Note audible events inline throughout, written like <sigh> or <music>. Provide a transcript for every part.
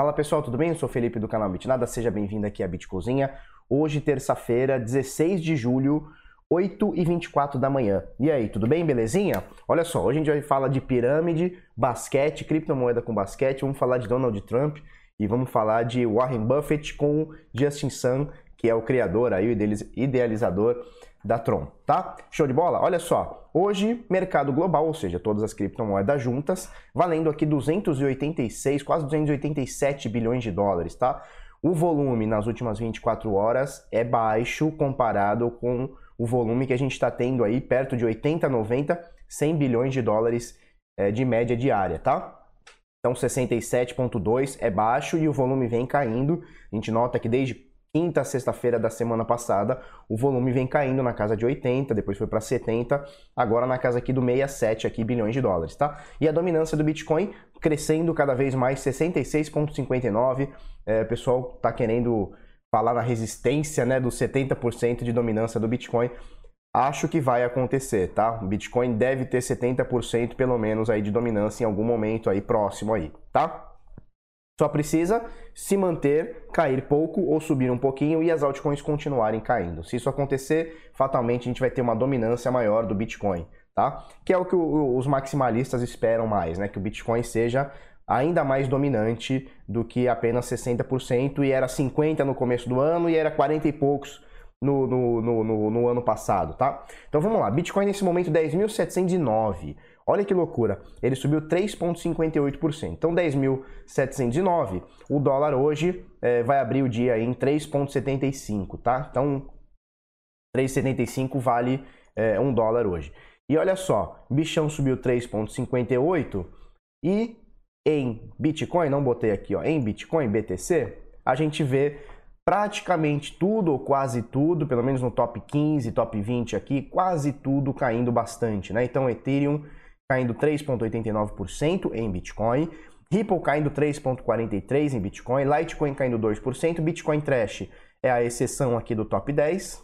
Fala pessoal, tudo bem? Eu sou Felipe do canal Bitnada, seja bem-vindo aqui à Bitcozinha. Hoje, terça-feira, 16 de julho, 8 e 24 da manhã. E aí, tudo bem? Belezinha? Olha só, hoje a gente vai falar de pirâmide, basquete, criptomoeda com basquete, vamos falar de Donald Trump e vamos falar de Warren Buffett com Justin Sun, que é o criador aí, o idealizador da Tron, tá? Show de bola? Olha só, hoje mercado global, ou seja, todas as criptomoedas juntas, valendo aqui 286, quase 287 bilhões de dólares, tá? O volume nas últimas 24 horas é baixo comparado com o volume que a gente está tendo aí perto de 80, 90, 100 bilhões de dólares é, de média diária, tá? Então 67.2 é baixo e o volume vem caindo. A gente nota que desde quinta, sexta-feira da semana passada, o volume vem caindo na casa de 80, depois foi para 70, agora na casa aqui do 67 aqui bilhões de dólares, tá? E a dominância do Bitcoin crescendo cada vez mais, 66.59. É, o pessoal tá querendo falar na resistência, né, dos 70% de dominância do Bitcoin. Acho que vai acontecer, tá? O Bitcoin deve ter 70% pelo menos aí de dominância em algum momento aí próximo aí, tá? Só precisa se manter, cair pouco ou subir um pouquinho e as altcoins continuarem caindo. Se isso acontecer, fatalmente a gente vai ter uma dominância maior do Bitcoin, tá? Que é o que os maximalistas esperam mais, né? Que o Bitcoin seja ainda mais dominante do que apenas 60% e era 50 no começo do ano e era 40 e poucos no, no, no, no, ano passado, tá? Então vamos lá, Bitcoin nesse momento 10.709. Olha que loucura, ele subiu 3,58%. Então 10.709, o dólar hoje é, vai abrir o dia em 3,75, tá? Então 3,75 vale é, um dólar hoje. E olha só, bichão subiu 3,58 e em Bitcoin, não botei aqui, ó, em Bitcoin, BTC, a gente vê praticamente tudo ou quase tudo, pelo menos no top 15, top 20 aqui, quase tudo caindo bastante, né? Então Ethereum caindo 3.89% em Bitcoin, Ripple caindo 3.43 em Bitcoin, Litecoin caindo 2%, Bitcoin Trash é a exceção aqui do top 10.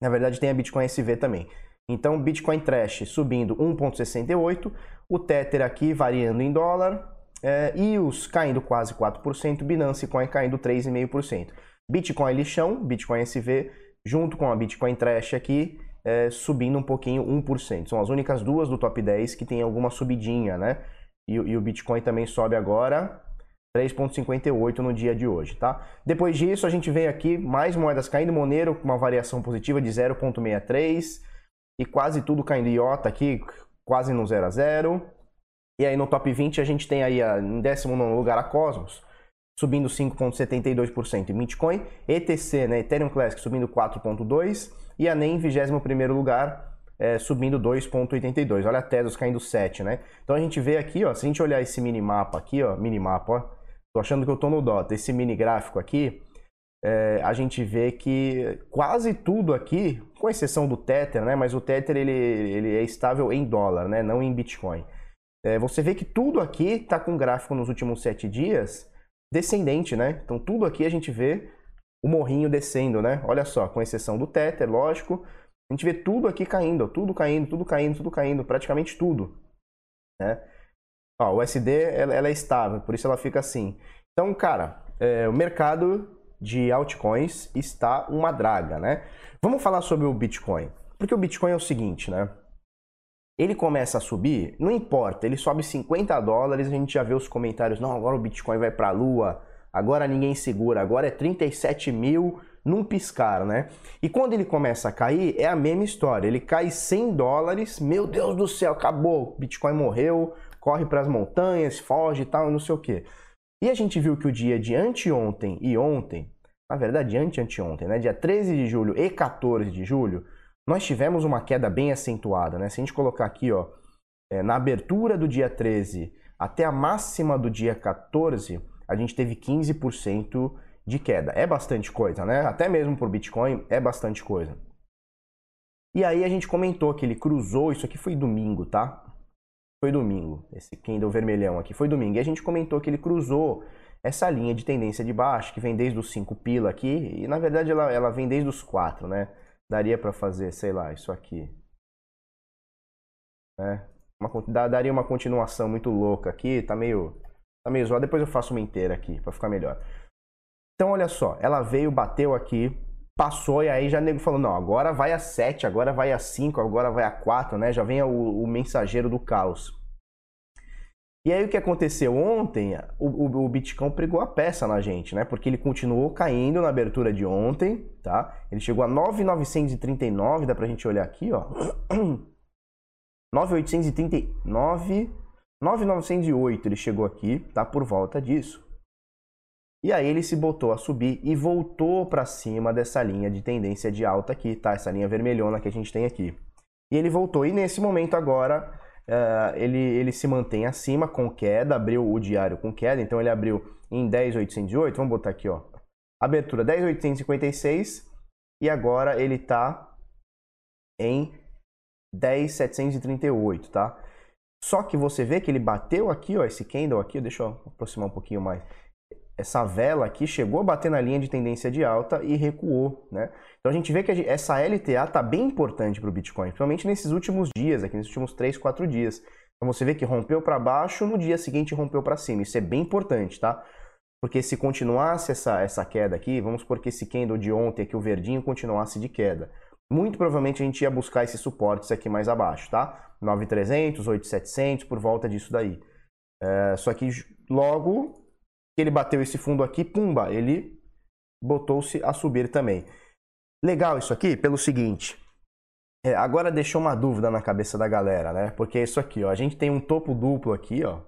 Na verdade tem a Bitcoin SV também. Então Bitcoin Trash subindo 1.68, o Tether aqui variando em dólar, é, EOS caindo quase 4%, Binance Coin caindo 3,5%. Bitcoin lixão, Bitcoin SV, junto com a Bitcoin Trash aqui, é, subindo um pouquinho, 1%. São as únicas duas do top 10 que tem alguma subidinha, né? E, e o Bitcoin também sobe agora 3,58 no dia de hoje, tá? Depois disso, a gente vem aqui mais moedas caindo, Monero com uma variação positiva de 0,63 e quase tudo caindo. IOTA aqui quase no 0 a 0. E aí no top 20 a gente tem aí em 19 lugar a Cosmos, subindo 5,72% em Bitcoin, ETC, né, Ethereum Classic subindo 4,2% e a NEM em 21 lugar, é, subindo 2,82%. Olha a Tesos caindo 7%, né? Então a gente vê aqui, ó, se a gente olhar esse minimapa aqui, ó, minimapa, ó, tô achando que eu tô no Dota, esse mini gráfico aqui, é, a gente vê que quase tudo aqui, com exceção do Tether, né? Mas o Tether ele, ele é estável em dólar, né? Não em Bitcoin. É, você vê que tudo aqui está com gráfico nos últimos sete dias descendente, né? Então tudo aqui a gente vê o morrinho descendo, né? Olha só, com exceção do Tether, lógico, a gente vê tudo aqui caindo, tudo caindo, tudo caindo, tudo caindo, praticamente tudo, né? Ó, o SD ela, ela, é estável, por isso ela fica assim. Então, cara, é, o mercado de altcoins está uma draga, né? Vamos falar sobre o Bitcoin, porque o Bitcoin é o seguinte, né? Ele começa a subir, não importa, ele sobe 50 dólares, a gente já vê os comentários, não, agora o Bitcoin vai para a lua, agora ninguém segura, agora é 37 mil num piscar, né? E quando ele começa a cair, é a mesma história, ele cai 100 dólares, meu Deus do céu, acabou, Bitcoin morreu, corre para as montanhas, foge e tal, não sei o que. E a gente viu que o dia de anteontem e ontem, na verdade ante-anteontem, né, dia 13 de julho e 14 de julho, nós tivemos uma queda bem acentuada, né? Se a gente colocar aqui, ó, é, na abertura do dia 13 até a máxima do dia 14, a gente teve 15% de queda. É bastante coisa, né? Até mesmo por Bitcoin é bastante coisa. E aí a gente comentou que ele cruzou, isso aqui foi domingo, tá? Foi domingo, esse candle vermelhão aqui foi domingo. E a gente comentou que ele cruzou essa linha de tendência de baixo, que vem desde os 5 pila aqui, e na verdade ela, ela vem desde os 4, né? Daria para fazer, sei lá, isso aqui. Né? Uma, daria uma continuação muito louca aqui, tá meio, Tá meio zoado, depois eu faço uma inteira aqui para ficar melhor. Então, olha só, ela veio, bateu aqui, passou e aí já nego falou, não, agora vai a 7, agora vai a 5, agora vai a 4, né? Já vem o, o mensageiro do caos. E aí o que aconteceu ontem, o, o, o, pregou a peça na gente, né? Porque ele continuou caindo na abertura de ontem, tá? Ele chegou a 9,939, dá pra gente olhar aqui, ó. <clears throat> 9,839, 9,908 ele chegou aqui, tá? Por volta disso. E aí ele se botou a subir e voltou para cima dessa linha de tendência de alta aqui, tá? Essa linha vermelhona que a gente tem aqui. E ele voltou, e nesse momento agora uh, ele, ele se mantém acima com queda, abriu o diário com queda, então ele abriu em 10.808, vamos botar aqui, ó. Abertura 10.856 e agora ele está em 10.738, tá? Só que você vê que ele bateu aqui, ó, esse candle aqui, deixa eu aproximar um pouquinho mais essa vela aqui chegou a bater na linha de tendência de alta e recuou, né? Então a gente vê que essa LTA está bem importante para o Bitcoin, principalmente nesses últimos dias, aqui nesses últimos 3, 4 dias. Então você vê que rompeu para baixo, no dia seguinte rompeu para cima. Isso é bem importante, tá? Porque se continuasse essa, essa queda aqui, vamos supor que esse candle de ontem aqui, o verdinho, continuasse de queda. Muito provavelmente a gente ia buscar esses suportes aqui mais abaixo, tá? 9.300, 8.700, por volta disso daí. É, só que logo que ele bateu esse fundo aqui, pumba, ele botou-se a subir também. Legal isso aqui pelo seguinte, é, agora deixou uma dúvida na cabeça da galera, né? Porque é isso aqui, ó, a gente tem um topo duplo aqui, ó,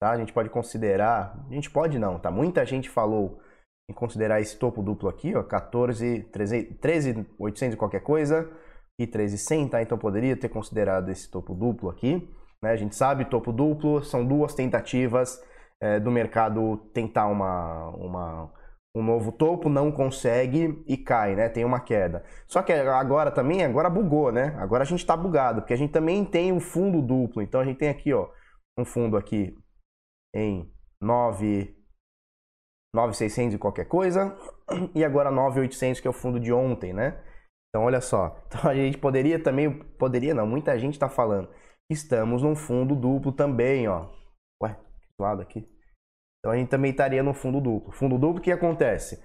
tá? A gente pode considerar, a gente pode não, tá? Muita gente falou em considerar esse topo duplo aqui, ó, 14, 13, 13 800 e qualquer coisa e 13,100, tá? Então poderia ter considerado esse topo duplo aqui, né? A gente sabe, topo duplo são duas tentativas é, do mercado tentar uma, uma, um novo topo, não consegue e cai, né? Tem uma queda. Só que agora também, agora bugou, né? Agora a gente está bugado, porque a gente também tem um fundo duplo. Então a gente tem aqui, ó, um fundo aqui em 9 9,600 e qualquer coisa, e agora 9,800 que é o fundo de ontem, né? Então olha só, então a gente poderia também, poderia não, muita gente está falando, estamos num fundo duplo também, ó. Lado aqui? Então a gente também estaria no fundo duplo. Fundo duplo, o que acontece?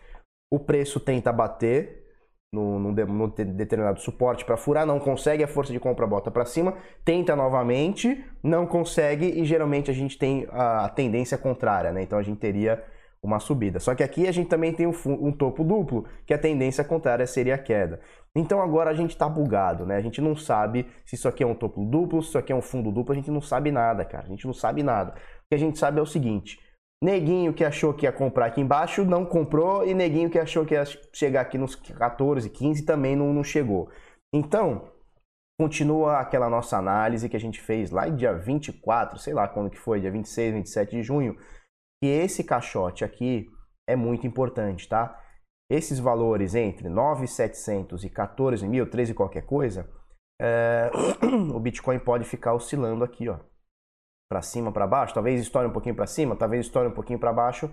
O preço tenta bater no determinado suporte para furar, não consegue, a força de compra bota para cima, tenta novamente, não consegue e geralmente a gente tem a tendência contrária, né? Então a gente teria uma subida. Só que aqui a gente também tem um, um topo duplo, que a tendência contrária seria a queda. Então agora a gente está bugado, né? A gente não sabe se isso aqui é um topo duplo, se isso aqui é um fundo duplo, a gente não sabe nada, cara. A gente não sabe nada. O que a gente sabe é o seguinte: Neguinho que achou que ia comprar aqui embaixo não comprou e neguinho que achou que ia chegar aqui nos 14, 15 também não, não chegou. Então, continua aquela nossa análise que a gente fez lá em dia 24, sei lá quando que foi, dia 26, 27 de junho, que esse caixote aqui é muito importante, tá? Esses valores entre 9.700 e 14 mil, 13 qualquer coisa, é... <clears throat> o Bitcoin pode ficar oscilando aqui, ó para cima, para baixo, talvez estoure um pouquinho para cima, talvez estoure um pouquinho para baixo,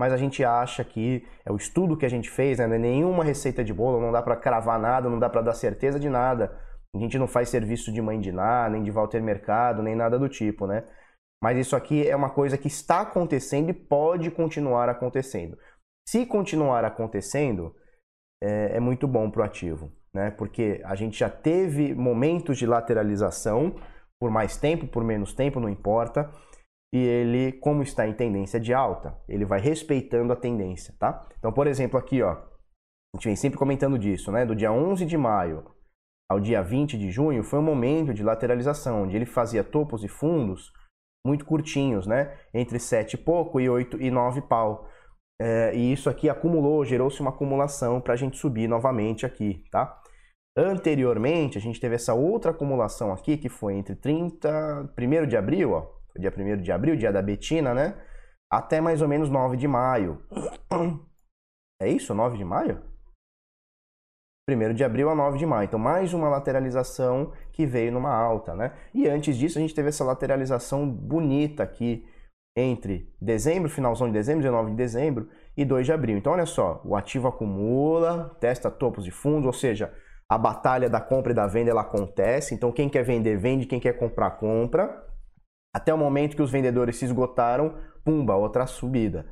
mas a gente acha que é o estudo que a gente fez, né? é nenhuma receita de bolo, não dá para cravar nada, não dá para dar certeza de nada. A gente não faz serviço de mãe de Ná, nem de Walter Mercado, nem nada do tipo, né? Mas isso aqui é uma coisa que está acontecendo e pode continuar acontecendo. Se continuar acontecendo, é, é muito bom para o ativo, né? Porque a gente já teve momentos de lateralização, por mais tempo, por menos tempo, não importa. E ele, como está em tendência de alta, ele vai respeitando a tendência, tá? Então, por exemplo, aqui, ó, a gente vem sempre comentando disso, né? Do dia 11 de maio ao dia 20 de junho foi um momento de lateralização, onde ele fazia topos e fundos muito curtinhos, né? Entre 7 e pouco e 8 e 9 pau. É, e isso aqui acumulou, gerou-se uma acumulação para a gente subir novamente aqui, tá? Anteriormente, a gente teve essa outra acumulação aqui, que foi entre 30, 1 de abril, ó, dia 1 de abril, dia da Betina, né? Até mais ou menos 9 de maio. É isso? 9 de maio? 1 de abril a 9 de maio. Então, mais uma lateralização que veio numa alta, né? E antes disso, a gente teve essa lateralização bonita aqui entre dezembro, finalzão de dezembro, 19 de dezembro e 2 de abril. Então, olha só, o ativo acumula, testa topos de fundo, ou seja, a batalha da compra e da venda ela acontece. Então quem quer vender vende, quem quer comprar compra. Até o momento que os vendedores se esgotaram, pumba, outra subida.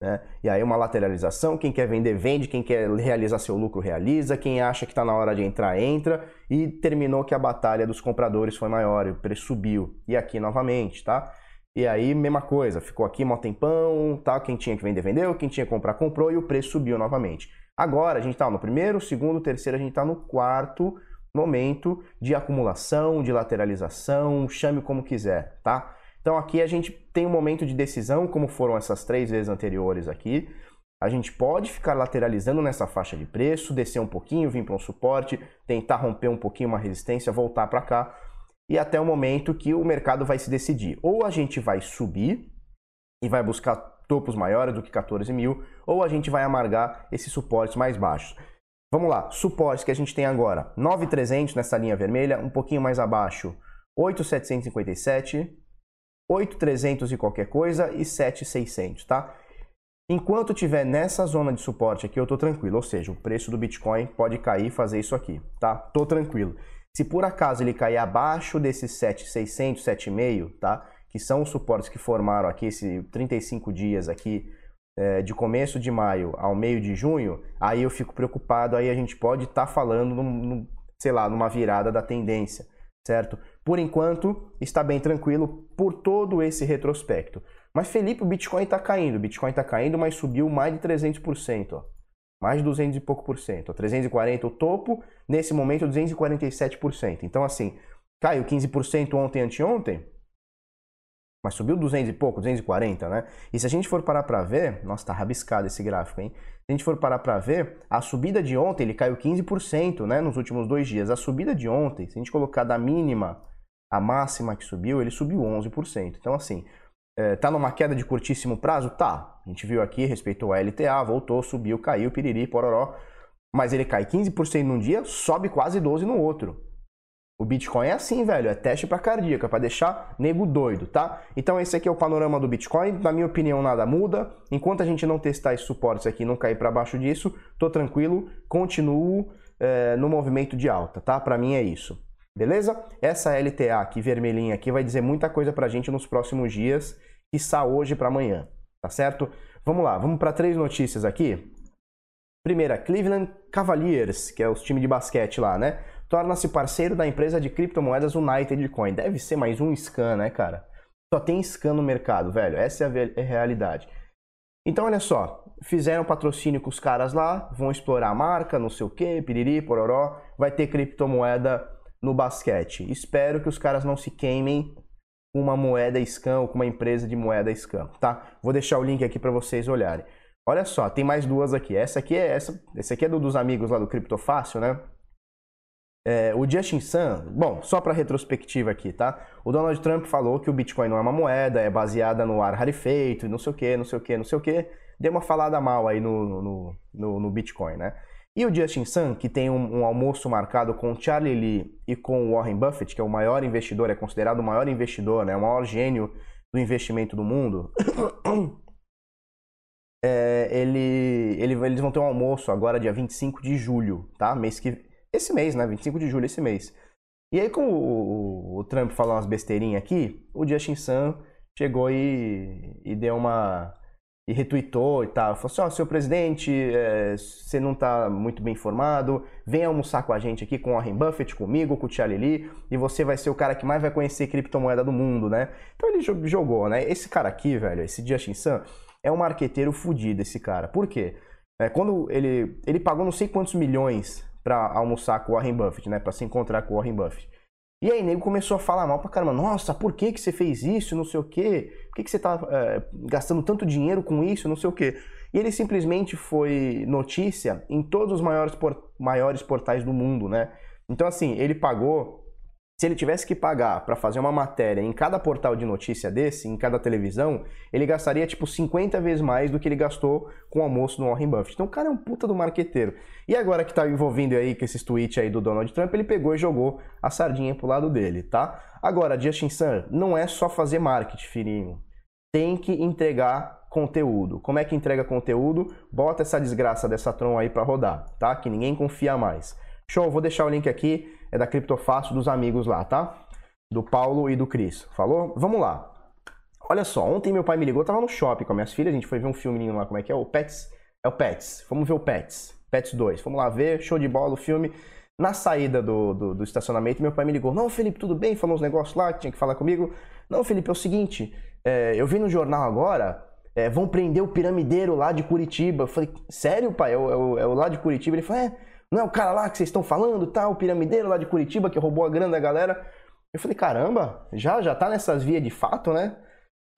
Né? E aí uma lateralização, quem quer vender, vende, quem quer realizar seu lucro, realiza, quem acha que está na hora de entrar, entra, e terminou que a batalha dos compradores foi maior, o preço subiu. E aqui novamente, tá? E aí, mesma coisa, ficou aqui mó tempão, tá? quem tinha que vender, vendeu, quem tinha que comprar, comprou, e o preço subiu novamente. Agora, a gente está no primeiro, segundo, terceiro, a gente está no quarto momento de acumulação, de lateralização, chame como quiser, tá? Então aqui a gente tem um momento de decisão, como foram essas três vezes anteriores aqui. A gente pode ficar lateralizando nessa faixa de preço, descer um pouquinho, vir para um suporte, tentar romper um pouquinho uma resistência, voltar para cá e até o momento que o mercado vai se decidir. Ou a gente vai subir e vai buscar topos maiores do que 14 mil, ou a gente vai amargar esses suportes mais baixos. Vamos lá, suportes que a gente tem agora: 9,300 nessa linha vermelha, um pouquinho mais abaixo, 8,757, 8,300 e qualquer coisa e 7,600, tá? Enquanto tiver nessa zona de suporte aqui, eu tô tranquilo, ou seja, o preço do Bitcoin pode cair e fazer isso aqui, tá? Tô tranquilo. Se por acaso ele cair abaixo desses 7,600, 7,5, tá? Que são os suportes que formaram aqui, esses 35 dias aqui, é, de começo de maio ao meio de junho, aí eu fico preocupado, aí a gente pode estar tá falando, num, num, sei lá, numa virada da tendência, certo? Por enquanto, está bem tranquilo por todo esse retrospecto. Mas Felipe, o Bitcoin está caindo. O Bitcoin está caindo, mas subiu mais de 300%. Ó. Mais de 200 e pouco por cento. 340 o topo, nesse momento 247%. Então assim, caiu 15% ontem anteontem, mas subiu 200 e pouco, 240, né? E se a gente for parar para ver, nossa, tá rabiscado esse gráfico, hein? Se a gente for parar para ver, a subida de ontem ele caiu 15%, né, nos últimos dois dias. A subida de ontem, se a gente colocar da mínima a máxima que subiu, ele subiu 11%. Então assim, é, tá numa queda de curtíssimo prazo? Tá. A gente viu aqui, respeitou a LTA, voltou, subiu, caiu, piriri, pororó. Mas ele cai 15% num dia, sobe quase 12% no outro. O Bitcoin é assim, velho, é teste para cardíaca, para deixar nego doido, tá? Então esse aqui é o panorama do Bitcoin, na minha opinião nada muda. Enquanto a gente não testar esses suportes aqui não cair para baixo disso, tô tranquilo, continuo é, no movimento de alta, tá? Para mim é isso. Beleza? Essa LTA aqui, vermelhinha aqui, vai dizer muita coisa pra gente nos próximos dias, que está hoje para amanhã, tá certo? Vamos lá, vamos para três notícias aqui. Primeira, Cleveland Cavaliers, que é o time de basquete lá, né? torna-se parceiro da empresa de criptomoedas United Coin. Deve ser mais um scan, né, cara? Só tem scan no mercado, velho. Essa é a realidade. Então, olha só, fizeram patrocínio com os caras lá, vão explorar a marca, não sei o que, piriri, pororó, vai ter criptomoeda no basquete. Espero que os caras não se queimem uma moeda scan ou com uma empresa de moeda scan, tá? Vou deixar o link aqui para vocês olharem. Olha só, tem mais duas aqui. Essa aqui é essa, esse aqui é do, dos amigos lá do Criptofácil, né? É, o Justin Sun, bom, só para retrospectiva aqui, tá? O Donald Trump falou que o Bitcoin não é uma moeda, é baseada no ar rarefeito, não sei o que, não sei o que, não sei o que. Deu uma falada mal aí no, no, no, no Bitcoin, né? E o Justin Sun, que tem um, um, almoço marcado com Charlie Lee e com Warren Buffett, que é o maior investidor, é considerado o maior investidor, né? O maior gênio do investimento do mundo. <coughs> É, ele, ele, eles vão ter um almoço agora, dia 25 de julho, tá? Mês que esse mês, né? 25 de julho, esse mês. E aí, como o, o Trump falou umas besteirinhas aqui, o Justin Sun chegou e, e deu uma. E retweetou e tal. Falou assim: ó, oh, senhor presidente, é, você não tá muito bem informado, vem almoçar com a gente aqui, com o Warren Buffett, comigo, com o Lee, e você vai ser o cara que mais vai conhecer criptomoeda do mundo, né? Então ele jogou, né? Esse cara aqui, velho, esse Justin Sun, é um marqueteiro fudido, esse cara. Por quê? É, quando ele, ele pagou não sei quantos milhões para almoçar com o Warren Buffett, né? Para se encontrar com o Warren Buffett. E aí, nego começou a falar mal pra caramba. Nossa, por que, que você fez isso? Não sei o quê. Por que, que você tá é, gastando tanto dinheiro com isso? Não sei o quê. E ele simplesmente foi notícia em todos os maiores, por, maiores portais do mundo, né? Então, assim, ele pagou se ele tivesse que pagar para fazer uma matéria em cada portal de notícia desse, em cada televisão, ele gastaria tipo 50 vezes mais do que ele gastou com o almoço no Warren Buffett. Então o cara é um puta do marqueteiro. E agora que tá envolvendo aí com esses tweets aí do Donald Trump, ele pegou e jogou a sardinha pro lado dele, tá? Agora, Justin Sun, não é só fazer marketing, filhinho. Tem que entregar conteúdo. Como é que entrega conteúdo? Bota essa desgraça dessa Tron aí para rodar, tá? Que ninguém confia mais. Show, vou deixar o link aqui, é da Criptofácil dos amigos lá, tá? do Paulo e do Cris. Falou? Vamos lá. Olha só, ontem meu pai me ligou, eu tava no shopping com as minhas filhas, a gente foi ver um filminho lá, como é que é? O Pets? É o Pets. Vamos ver o Pets. Pets 2. Vamos lá ver, show de bola o filme. Na saída do, do, do, estacionamento, meu pai me ligou. Não, Felipe, tudo bem? Falou uns negócios lá tinha que falar comigo. Não, Felipe, é o seguinte, é, eu vi no jornal agora, é, vão prender o piramideiro lá de Curitiba. Eu falei, sério, pai? É o, é o, é o lá de Curitiba? Ele falou, é, não é o cara lá que vocês estão falando, tá? O piramideiro lá de Curitiba que roubou a grana da galera. Eu falei, caramba, já, já tá nessas vias de fato, né?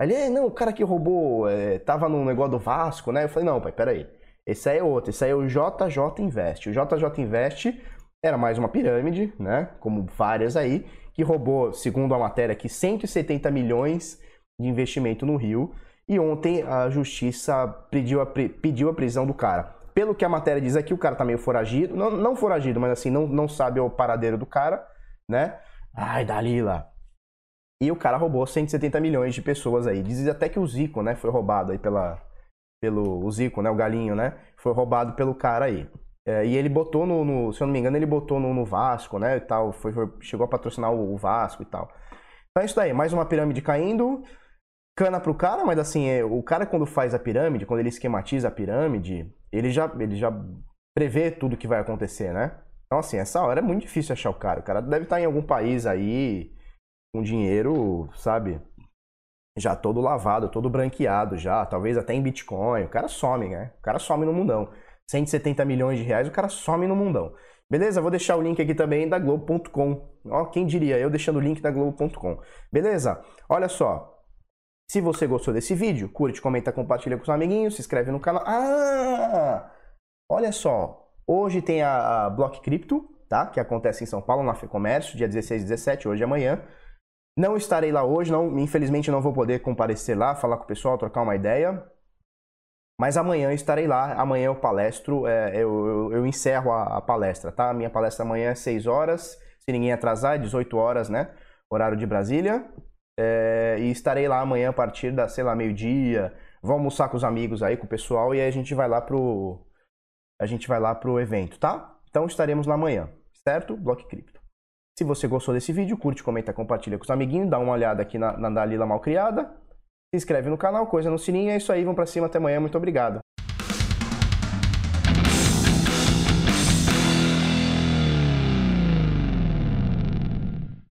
Aí ele, é, não, o cara que roubou, é, tava no negócio do Vasco, né? Eu falei, não, pai, peraí. Esse aí é outro, esse aí é o JJ Invest. O JJ Invest era mais uma pirâmide, né? Como várias aí, que roubou, segundo a matéria aqui, 170 milhões de investimento no Rio. E ontem a justiça pediu a, pediu a prisão do cara. Pelo que a matéria diz aqui, o cara tá meio foragido. Não, não foragido, mas assim, não, não sabe o paradeiro do cara, né? Ai, Dalila. E o cara roubou 170 milhões de pessoas aí. Diz até que o Zico, né, foi roubado aí pela, pelo o Zico, né, o galinho, né, foi roubado pelo cara aí. É, e ele botou no, no, se eu não me engano, ele botou no, no Vasco, né, e tal, foi, foi, chegou a patrocinar o, o, Vasco e tal. Então é isso daí, mais uma pirâmide caindo, cana pro cara, mas assim, é, o cara quando faz a pirâmide, quando ele esquematiza a pirâmide, ele já, ele já prevê tudo que vai acontecer, né? Então assim, essa hora é muito difícil achar o cara. O cara deve estar em algum país aí, com dinheiro, sabe? já todo lavado, todo branqueado já, talvez até em Bitcoin. O cara some, né? O cara some no mundão. 170 milhões de reais, o cara some no mundão. Beleza? Vou deixar o link aqui também da Globo.com. Ó, quem diria? Eu deixando o link da Globo.com. Beleza? Olha só. Se você gostou desse vídeo, curte, comenta, compartilha com os amiguinhos, se inscreve no canal. Ah! Olha só. Hoje tem a, a Block Crypto, tá? Que acontece em São Paulo, na FEComércio, dia 16 e 17, hoje e amanhã. Não estarei lá hoje, não, infelizmente não vou poder comparecer lá, falar com o pessoal, trocar uma ideia. Mas amanhã estarei lá, amanhã eu palestro, é, eu, eu, eu, encerro a, a, palestra, tá? A minha palestra amanhã é 6 horas, se ninguém atrasar, é 18 horas, né? Horário de Brasília. É, e estarei lá amanhã a partir da, sei lá, meio-dia. Vou almoçar com os amigos aí, com o pessoal, e aí a gente vai lá pro. A gente vai lá pro evento, tá? Então estaremos lá amanhã, certo? Block Cripto. Se você gostou desse vídeo, curte, comenta, compartilha com os amiguinhos, dá uma olhada aqui na, na Dalila Malcriada, se inscreve no canal, coisa no sininho, é isso aí, vamos pra cima, até amanhã, muito obrigado.